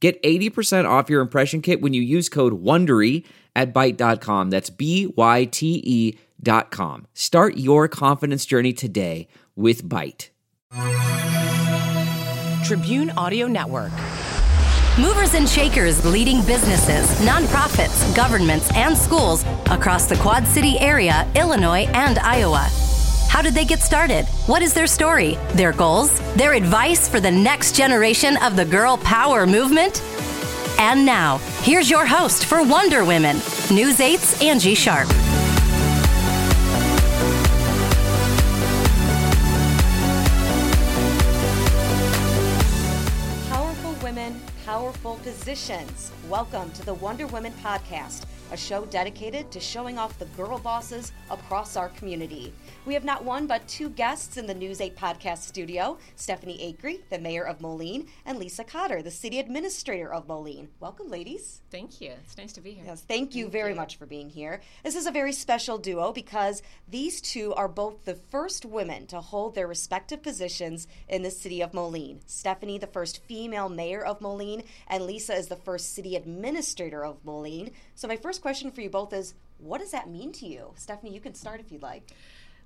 Get 80% off your impression kit when you use code WONDERY at Byte.com. That's B-Y-T-E dot com. Start your confidence journey today with Byte. Tribune Audio Network. Movers and shakers leading businesses, nonprofits, governments, and schools across the Quad City area, Illinois, and Iowa. How did they get started? What is their story? Their goals? Their advice for the next generation of the girl power movement? And now, here's your host for Wonder Women, News 8's Angie Sharp. Powerful women, powerful positions. Welcome to the Wonder Women Podcast, a show dedicated to showing off the girl bosses across our community. We have not one but two guests in the News 8 podcast studio Stephanie Acri, the mayor of Moline, and Lisa Kotter, the city administrator of Moline. Welcome, ladies. Thank you. It's nice to be here. Yes, thank you very much for being here. This is a very special duo because these two are both the first women to hold their respective positions in the city of Moline. Stephanie, the first female mayor of Moline, and Lisa is the first city administrator of Moline. So, my first question for you both is what does that mean to you? Stephanie, you can start if you'd like.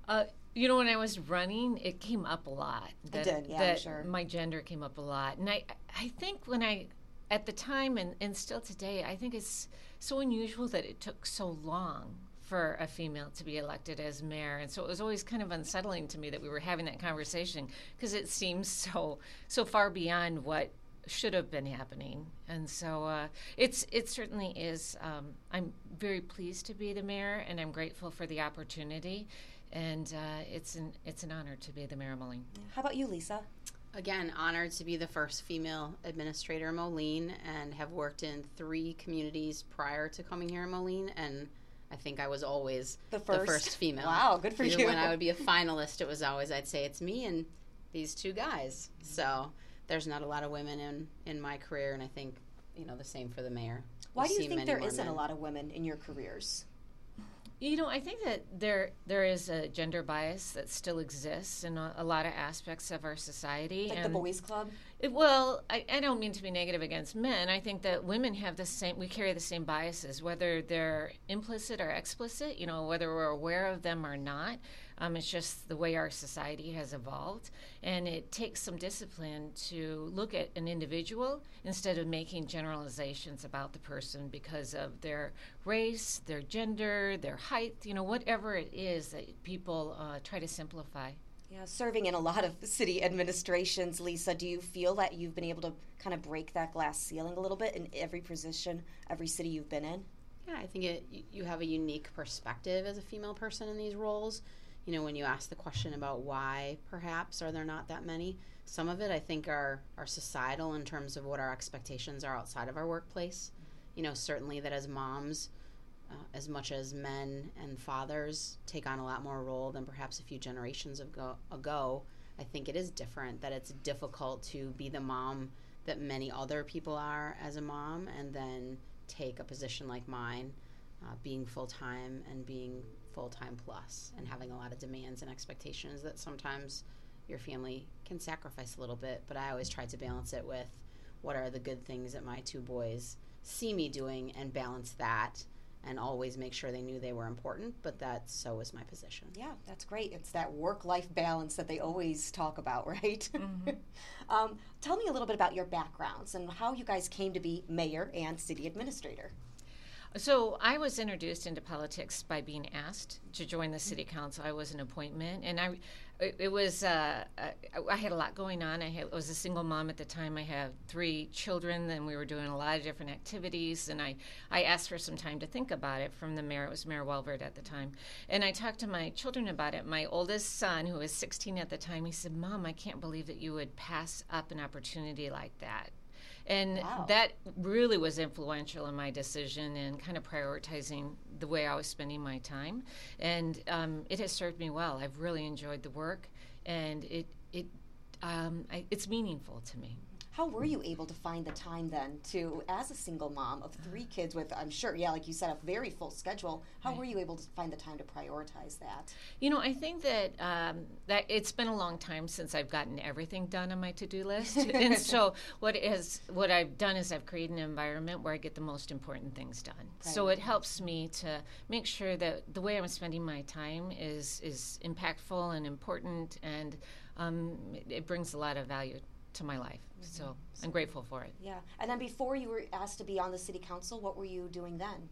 Uh, you know, when I was running, it came up a lot. It did, yeah, that sure. My gender came up a lot, and I, I think when I, at the time and, and still today, I think it's so unusual that it took so long for a female to be elected as mayor, and so it was always kind of unsettling to me that we were having that conversation because it seems so so far beyond what should have been happening, and so uh, it's it certainly is. Um, I'm very pleased to be the mayor, and I'm grateful for the opportunity and uh, it's an it's an honor to be the mayor of Moline. How about you, Lisa? Again, honored to be the first female administrator in Moline and have worked in three communities prior to coming here in Moline. And I think I was always The first? female. Wow, good for Even you. When I would be a finalist, it was always I'd say it's me and these two guys. So there's not a lot of women in in my career, and I think you know the same for the mayor. Why We do you think many there more isn't a lot of women in your careers? You know, I think that there there is a gender bias that still exists in a, a lot of aspects of our society. Like the boys' club? It, well, I, I don't mean to be negative against men. I think that women have the same. We carry the same biases, whether they're implicit or explicit. You know, whether we're aware of them or not. Um, it's just the way our society has evolved, and it takes some discipline to look at an individual instead of making generalizations about the person because of their race, their gender, their height. You know, whatever it is that people uh, try to simplify. Yeah, serving in a lot of city administrations, Lisa, do you feel that you've been able to kind of break that glass ceiling a little bit in every position, every city you've been in? Yeah, I think it, you have a unique perspective as a female person in these roles. You know, when you ask the question about why perhaps are there not that many, some of it I think are, are societal in terms of what our expectations are outside of our workplace. You know, certainly that as moms, uh, as much as men and fathers take on a lot more role than perhaps a few generations ago, ago, I think it is different, that it's difficult to be the mom that many other people are as a mom and then take a position like mine, uh, being full time and being full time plus, and having a lot of demands and expectations that sometimes your family can sacrifice a little bit. But I always try to balance it with what are the good things that my two boys see me doing and balance that and always make sure they knew they were important, but that so is my position. Yeah, that's great. It's that work life balance that they always talk about, right? um, tell me a little bit about your backgrounds and how you guys came to be mayor and city administrator. So I was introduced into politics by being asked to join the city council. I was an appointment, and I, it, it was uh, I, I had a lot going on. I had, was a single mom at the time. I had three children, and we were doing a lot of different activities. And I, I asked for some time to think about it from the mayor. It was Mayor Welvaert at the time, and I talked to my children about it. My oldest son, who was 16 at the time, he said, "Mom, I can't believe that you would pass up an opportunity like that." And Wow. that really was influential in my decision and kind of prioritizing the way I was spending my time. And um, it has served me well. I've really enjoyed the work, and it it um, I, it's meaningful to me. How were you able to find the time then to, as a single mom of three kids with, I'm sure, yeah, like you said, a very full schedule, how were you able to find the time to prioritize that? You know, I think that um, that it's been a long time since I've gotten everything done on my to-do list, and so what is what I've done is I've created an environment where I get the most important things done. So it helps me to make sure that the way I'm spending my time is is impactful and important, and um, it, it brings a lot of value to my life. So I'm grateful for it. Yeah. And then before you were asked to be on the city council, what were you doing then?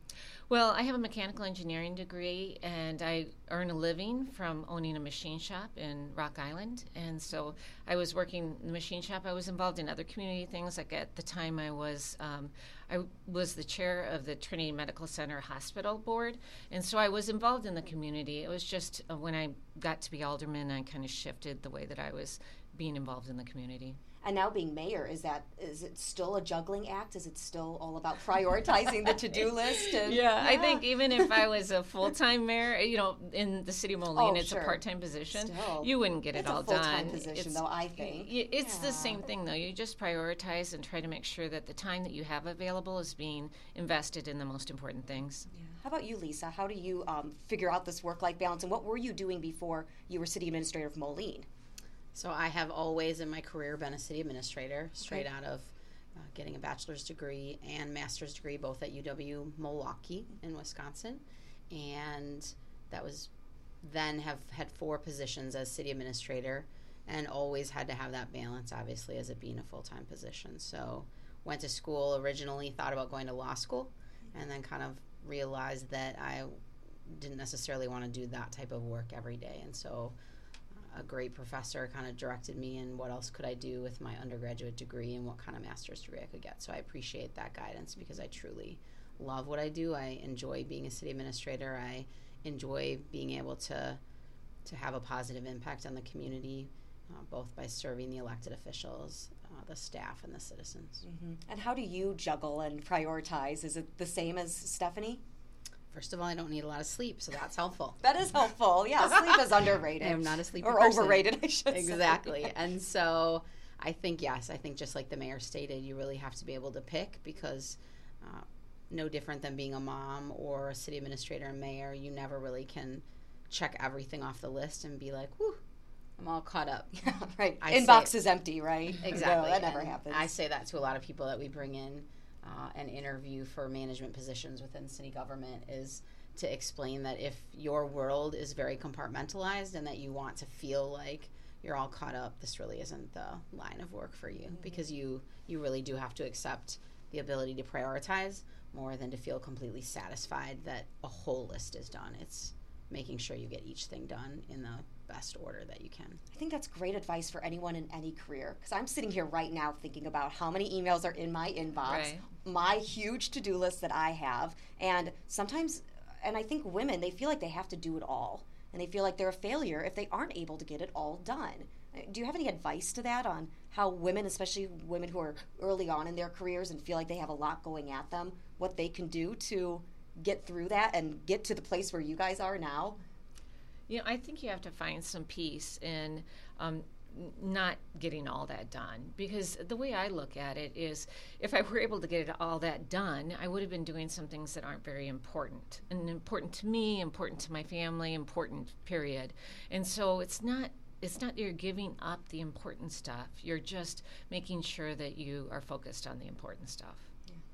Well, I have a mechanical engineering degree, and I earn a living from owning a machine shop in Rock Island. And so I was working in the machine shop. I was involved in other community things. Like at the time, I was um, I was the chair of the Trinity Medical Center Hospital Board, and so I was involved in the community. It was just uh, when I got to be alderman, I kind of shifted the way that I was being involved in the community. And now being mayor, is that is it still a juggling act? Is it still all about prioritizing the to-do list? And, Yeah, I think even if I was a full time mayor, you know, in the city of Moline, Oh, it's sure. a part time position. Still. You wouldn't get It's it a all full-time done. position, It's- though, I think. It's Yeah. the same thing, though. You just prioritize and try to make sure that the time that you have available is being invested in the most important things. How about you, Lisa? How do you um, figure out this work-life balance? And what were you doing before you were city administrator of Moline? So I have always in my career been a city administrator, straight out of uh, getting a bachelor's degree and master's degree both at UW Milwaukee in Wisconsin, and that was then have had four positions as city administrator, and always had to have that balance, obviously, as it being a full time position. So went to school originally, thought about going to law school, and then kind of realized that I didn't necessarily want to do that type of work every day, and so a great professor kind of directed me in what else could I do with my undergraduate degree and what kind of master's degree I could get. So I appreciate that guidance because I truly love what I do. I enjoy being a city administrator. I enjoy being able to to have a positive impact on the community, uh, both by serving the elected officials, uh, the staff, and the citizens. And how do you juggle and prioritize? Is it the same as Stephanie? First of all, I don't need a lot of sleep, so that's helpful. That is helpful. Yeah, sleep is underrated. I am not a sleepy or person. overrated, I should say. exactly. And so I think yes, I think just like the mayor stated, you really have to be able to pick because uh, no different than being a mom or a city administrator and mayor, you never really can check everything off the list and be like, "Whew, I'm all caught up." Yeah, right. I say Inbox is empty, right? Exactly. No, that never And happens. I say that to a lot of people that we bring in uh, and interview for management positions within city government is to explain that if your world is very compartmentalized and that you want to feel like you're all caught up, this really isn't the line of work for you because you you really do have to accept the ability to prioritize more than to feel completely satisfied that a whole list is done. It's making sure you get each thing done in the best order that you can. I think that's great advice for anyone in any career because I'm sitting here right now thinking about how many emails are in my inbox, Right. my huge to do list that I have, and sometimes, and I think women, they feel like they have to do it all, and they feel like they're a failure if they aren't able to get it all done. Do you have any advice to that on how women, especially women who are early on in their careers and feel like they have a lot going at them, what they can do to get through that and get to the place where you guys are now? You know, I think you have to find some peace in um, not getting all that done. Because the way I look at it is if I were able to get all that done, I would have been doing some things that aren't very important. And important to me, important to my family, important, period. And so it's not. It's not you're giving up the important stuff. You're just making sure that you are focused on the important stuff.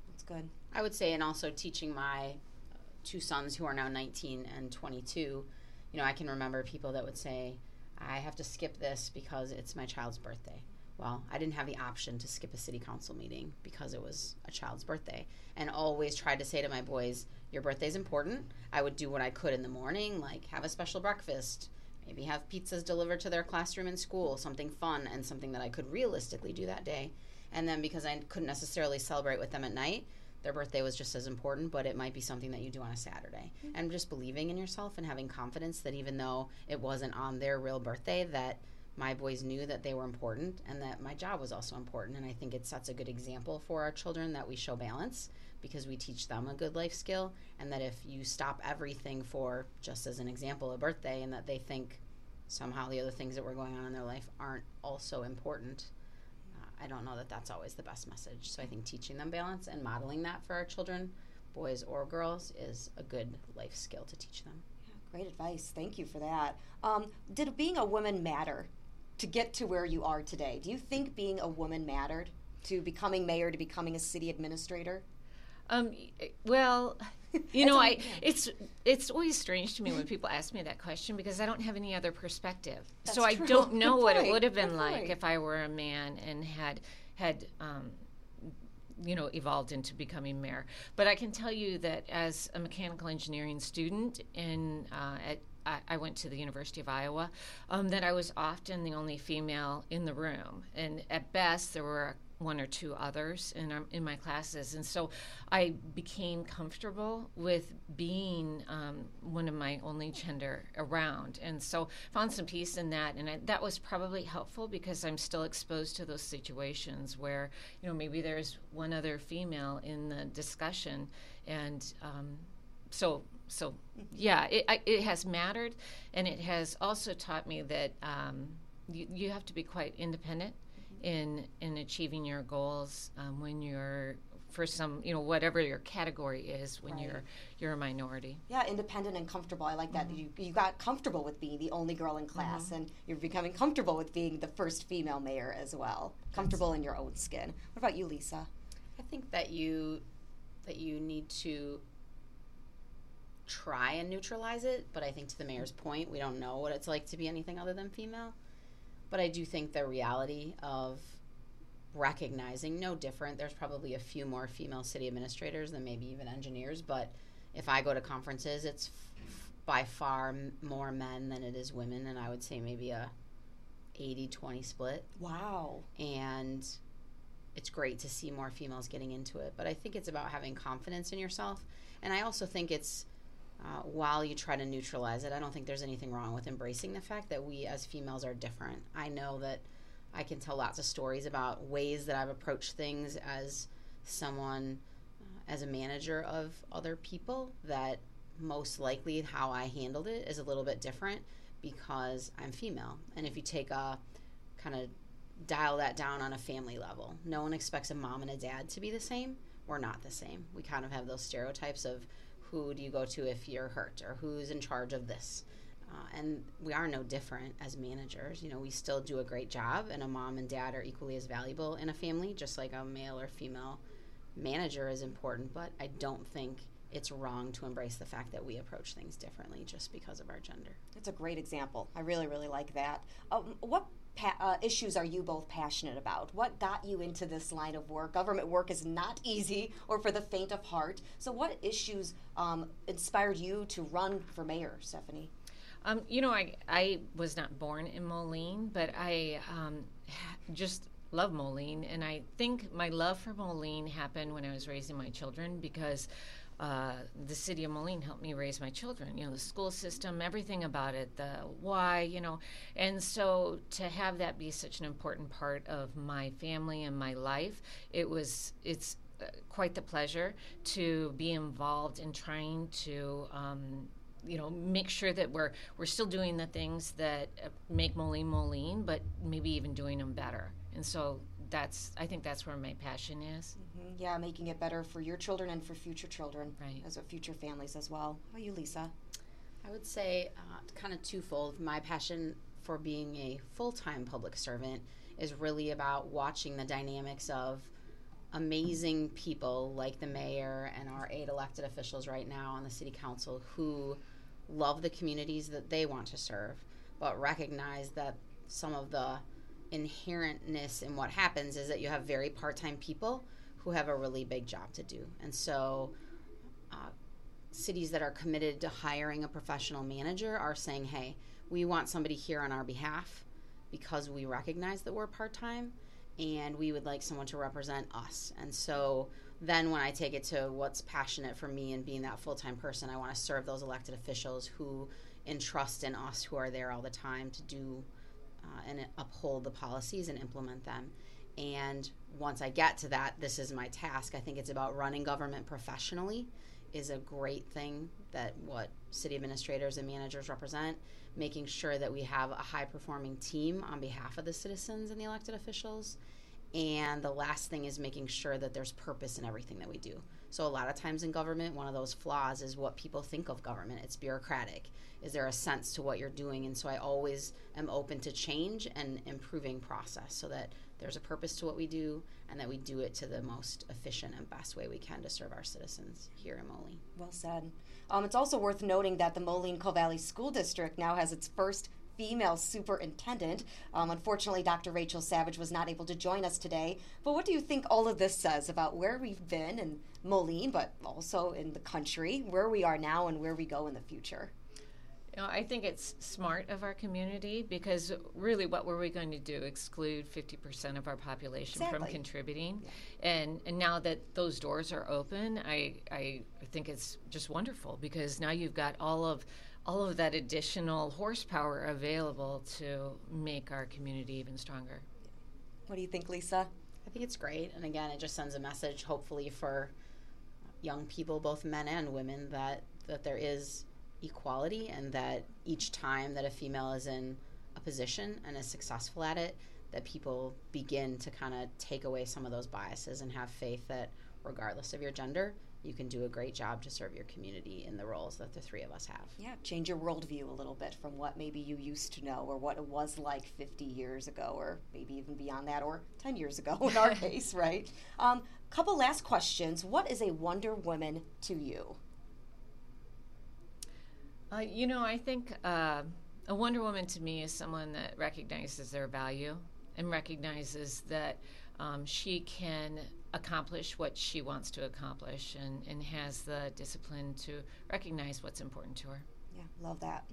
That's good. I would say, and also teaching my uh, two sons who are now 19 and 22, you know, I can remember people that would say, I have to skip this because it's my child's birthday. Well, I didn't have the option to skip a city council meeting because it was a child's birthday. And always tried to say to my boys, Your birthday's important. I would do what I could in the morning, like have a special breakfast, maybe have pizzas delivered to their classroom in school, something fun and something that I could realistically do that day. And then because I couldn't necessarily celebrate with them at night, their birthday was just as important, but it might be something that you do on a Saturday. Mm-hmm. And just believing in yourself and having confidence that even though it wasn't on their real birthday, that my boys knew that they were important and that my job was also important. And I think it sets a good example for our children that we show balance because we teach them a good life skill. And that if you stop everything for, just as an example, a birthday, and that they think somehow the other things that were going on in their life aren't also important, I don't know that that's always the best message. So I think teaching them balance and modeling that for our children, boys or girls, is a good life skill to teach them. Great advice. Thank you for that. Um, did being a woman matter to get to where you are today? Do you think being a woman mattered to becoming mayor, to becoming a city administrator? Um, well, you know, I it's it's always strange to me when people ask me that question because I don't have any other perspective. That's so I true. don't know Good what it would have been Good like point. if I were a man and had had um, you know evolved into becoming mayor. But I can tell you that as a mechanical engineering student in uh, at I- I went to the University of Iowa, um, that I was often the only female in the room, and at best there were one or two others in our, in my classes, and so I became comfortable with being um, one of my only gender around, and so found some peace in that, and I, that was probably helpful because I'm still exposed to those situations where you know maybe there's one other female in the discussion, and um, so so yeah it, I, it has mattered. And it has also taught me that um, you, you have to be quite independent in in achieving your goals um, when you're for some you know whatever your category is when you're you're a minority Yeah, independent and comfortable. I like that. You, you got comfortable with being the only girl in class, and you're becoming comfortable with being the first female mayor as well. Comfortable in your own skin. What about you, Lisa? I think that you that you need to try and neutralize it, but I think to the mayor's point, we don't know what it's like to be anything other than female. But I do think the reality of recognizing no different. There's probably a few more female city administrators than maybe even engineers, but if I go to conferences, it's f- by far m- more men than it is women, and I would say maybe a 80-20 split Wow. and it's great to see more females getting into it. But I think it's about having confidence in yourself, and I also think it's uh, while you try to neutralize it, I don't think there's anything wrong with embracing the fact that we as females are different. I know that I can tell lots of stories about ways that I've approached things as someone, uh, as a manager of other people, that most likely how I handled it is a little bit different because I'm female. And if you take a kind of dial that down on a family level. No one expects a mom and a dad to be the same. We're not the same. We kind of have those stereotypes of who do you go to if you're hurt or who's in charge of this. Uh, and we are no different as managers. You know, we still do a great job, and a mom and dad are equally as valuable in a family, just like a male or female manager is important. But I don't think it's wrong to embrace the fact that we approach things differently just because of our gender. That's a great example. I really, really like that. Um, what pa- uh, issues are you both passionate about? What got you into this line of work? Government work is not easy or for the faint of heart. So, what issues um, inspired you to run for mayor, Stephanie? Um, you know, I I was not born in Moline, but I um, just love Moline, and I think my love for Moline happened when I was raising my children because. Uh, the city of Moline helped me raise my children. You know, the school system, everything about it, the why, you know, and so to have that be such an important part of my family and my life, it was it's uh, quite the pleasure to be involved in trying to um, you know make sure that we're we're still doing the things that uh, make Moline Moline, but maybe even doing them better. And so that's I think that's where my passion is. Mhm, Yeah, making it better for your children and for future children, Right. as well, future families as well. How about you, Lisa? I would say uh, kind of twofold. My passion for being a full time public servant is really about watching the dynamics of amazing people like the mayor and our eight elected officials right now on the city council who love the communities that they want to serve, but recognize that some of the inherentness in what happens is that you have very part time people who have a really big job to do. And so uh, cities that are committed to hiring a professional manager are saying, hey, we want somebody here on our behalf because we recognize that we're part time and we would like someone to represent us. And so then when I take it to what's passionate for me and being that full time person, I want to serve those elected officials who entrust in us who are there all the time to do Uh, and uphold the policies and implement them. And once I get to that, this is my task. I think it's about running government professionally is a great thing that what city administrators and managers represent, making sure that we have a high performing team on behalf of the citizens and the elected officials. And the last thing is making sure that there's purpose in everything that we do. So, a lot of times in government, one of those flaws is what people think of government. It's bureaucratic. Is there a sense to what you're doing? And so, I always am open to change and improving process so that there's a purpose to what we do and that we do it to the most efficient and best way we can to serve our citizens here in Moline. Well said. Um, it's also worth noting that the Moline Coal Valley School District now has its first female superintendent. Um, unfortunately, Dr. Rachel Savage was not able to join us today. But what do you think all of this says about where we've been in Moline, but also in the country, where we are now, and where we go in the future? You know, I think it's smart of our community because really, what were we going to do? Exclude 50% of our population Exactly. from contributing? And, and now that those doors are open, I, I think it's just wonderful because now you've got all of all of that additional horsepower available to make our community even stronger. What do you think, Lisa? I think it's great. And again, it just sends a message, hopefully, for young people, both men and women, that, that there is equality and that each time that a female is in a position and is successful at it, that people begin to kind of take away some of those biases and have faith that regardless of your gender, you can do a great job to serve your community in the roles that the three of us have. Yeah, change your worldview a little bit from what maybe you used to know or what it was like 50 years ago or maybe even beyond that or 10 years ago in our case, right? Um, couple last questions. What is a Wonder Woman to you? Uh, you know, I think uh, a Wonder Woman to me is someone that recognizes their value and recognizes that um, she can accomplish what she wants to accomplish and, and has the discipline to recognize what's important to her. Yeah, love that.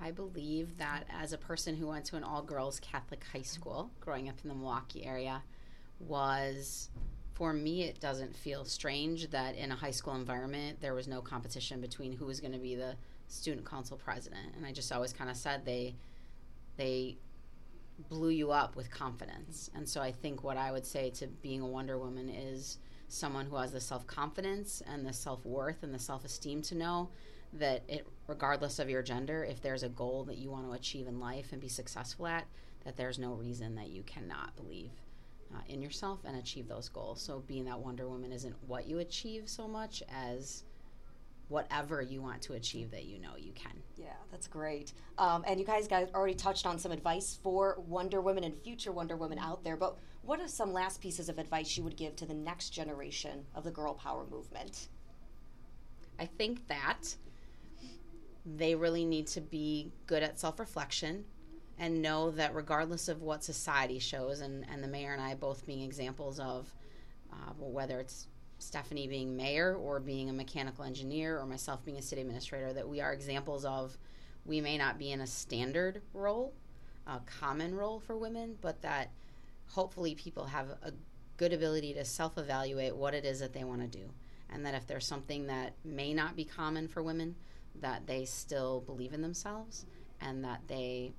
I believe that as a person who went to an all girls Catholic high school growing up in the Milwaukee area, was for me, it doesn't feel strange that in a high school environment there was no competition between who was going to be the student council president. And I just always kind of said they, they blew you up with confidence. And so I think what I would say to being a Wonder Woman is someone who has the self confidence and the self worth and the self esteem to know that it, regardless of your gender, if there's a goal that you want to achieve in life and be successful at, that there's no reason that you cannot believe uh, in yourself and achieve those goals. So being that Wonder Woman isn't what you achieve so much as whatever you want to achieve that you know you can. Yeah, that's great. Um, and you guys guys already touched on some advice for Wonder Women and future Wonder Women out there. But what are some last pieces of advice you would give to the next generation of the girl power movement? I think that they really need to be good at self reflection and know that regardless of what society shows, and, and the mayor and I both being examples of uh, whether it's Stephanie being mayor or being a mechanical engineer or myself being a city administrator, that we are examples of we may not be in a standard role, a common role for women, but that hopefully people have a good ability to self evaluate what it is that they want to do. And that if there's something that may not be common for women, that they still believe in themselves and that they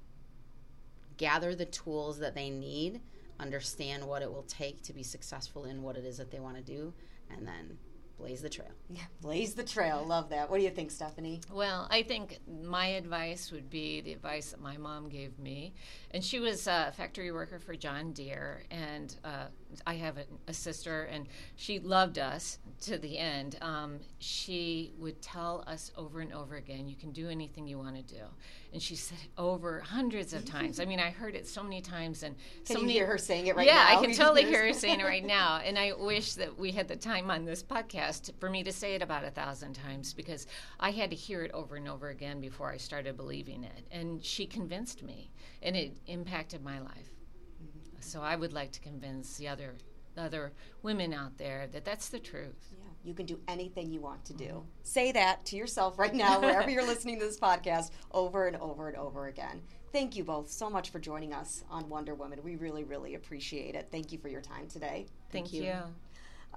gather the tools that they need, understand what it will take to be successful in what it is that they want to do, and then blaze the trail. Yeah, blaze the trail. Love that. What do you think, Stephanie? Well, I think my advice would be the advice that my mom gave me. And she was a factory worker for John Deere. And uh, I have a, a, sister, and she loved us to the end. Um, she would tell us over and over again, You can do anything you want to do. And she said it over hundreds of times. I mean, I heard it so many times. and Can so you many, hear her saying it right yeah, now? Yeah, I can totally hear hear her her saying it right now. And I wish that we had the time on this podcast for me to say it about a thousand times because I had to hear it over and over again before I started believing it. And she convinced me, and it impacted my life. Mm-hmm. So I would like to convince the other other women out there that that's the truth. Yeah, you can do anything you want to do. Mm-hmm. Say that to yourself right now, wherever you're listening to this podcast, over and over and over again. Thank you both so much for joining us on Wonder Woman. We really, really appreciate it. Thank you for your time today. Thank, you. you.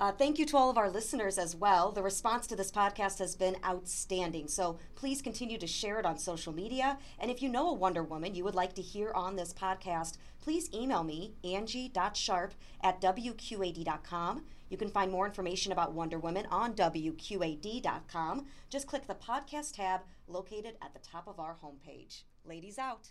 Uh, thank you to all of our listeners as well. The response to this podcast has been outstanding. So please continue to share it on social media. And if you know a Wonder Woman you would like to hear on this podcast, please email me, angie.sharp at wqad.com. You can find more information about Wonder Woman on wqad.com. Just click the podcast tab located at the top of our homepage. Ladies out.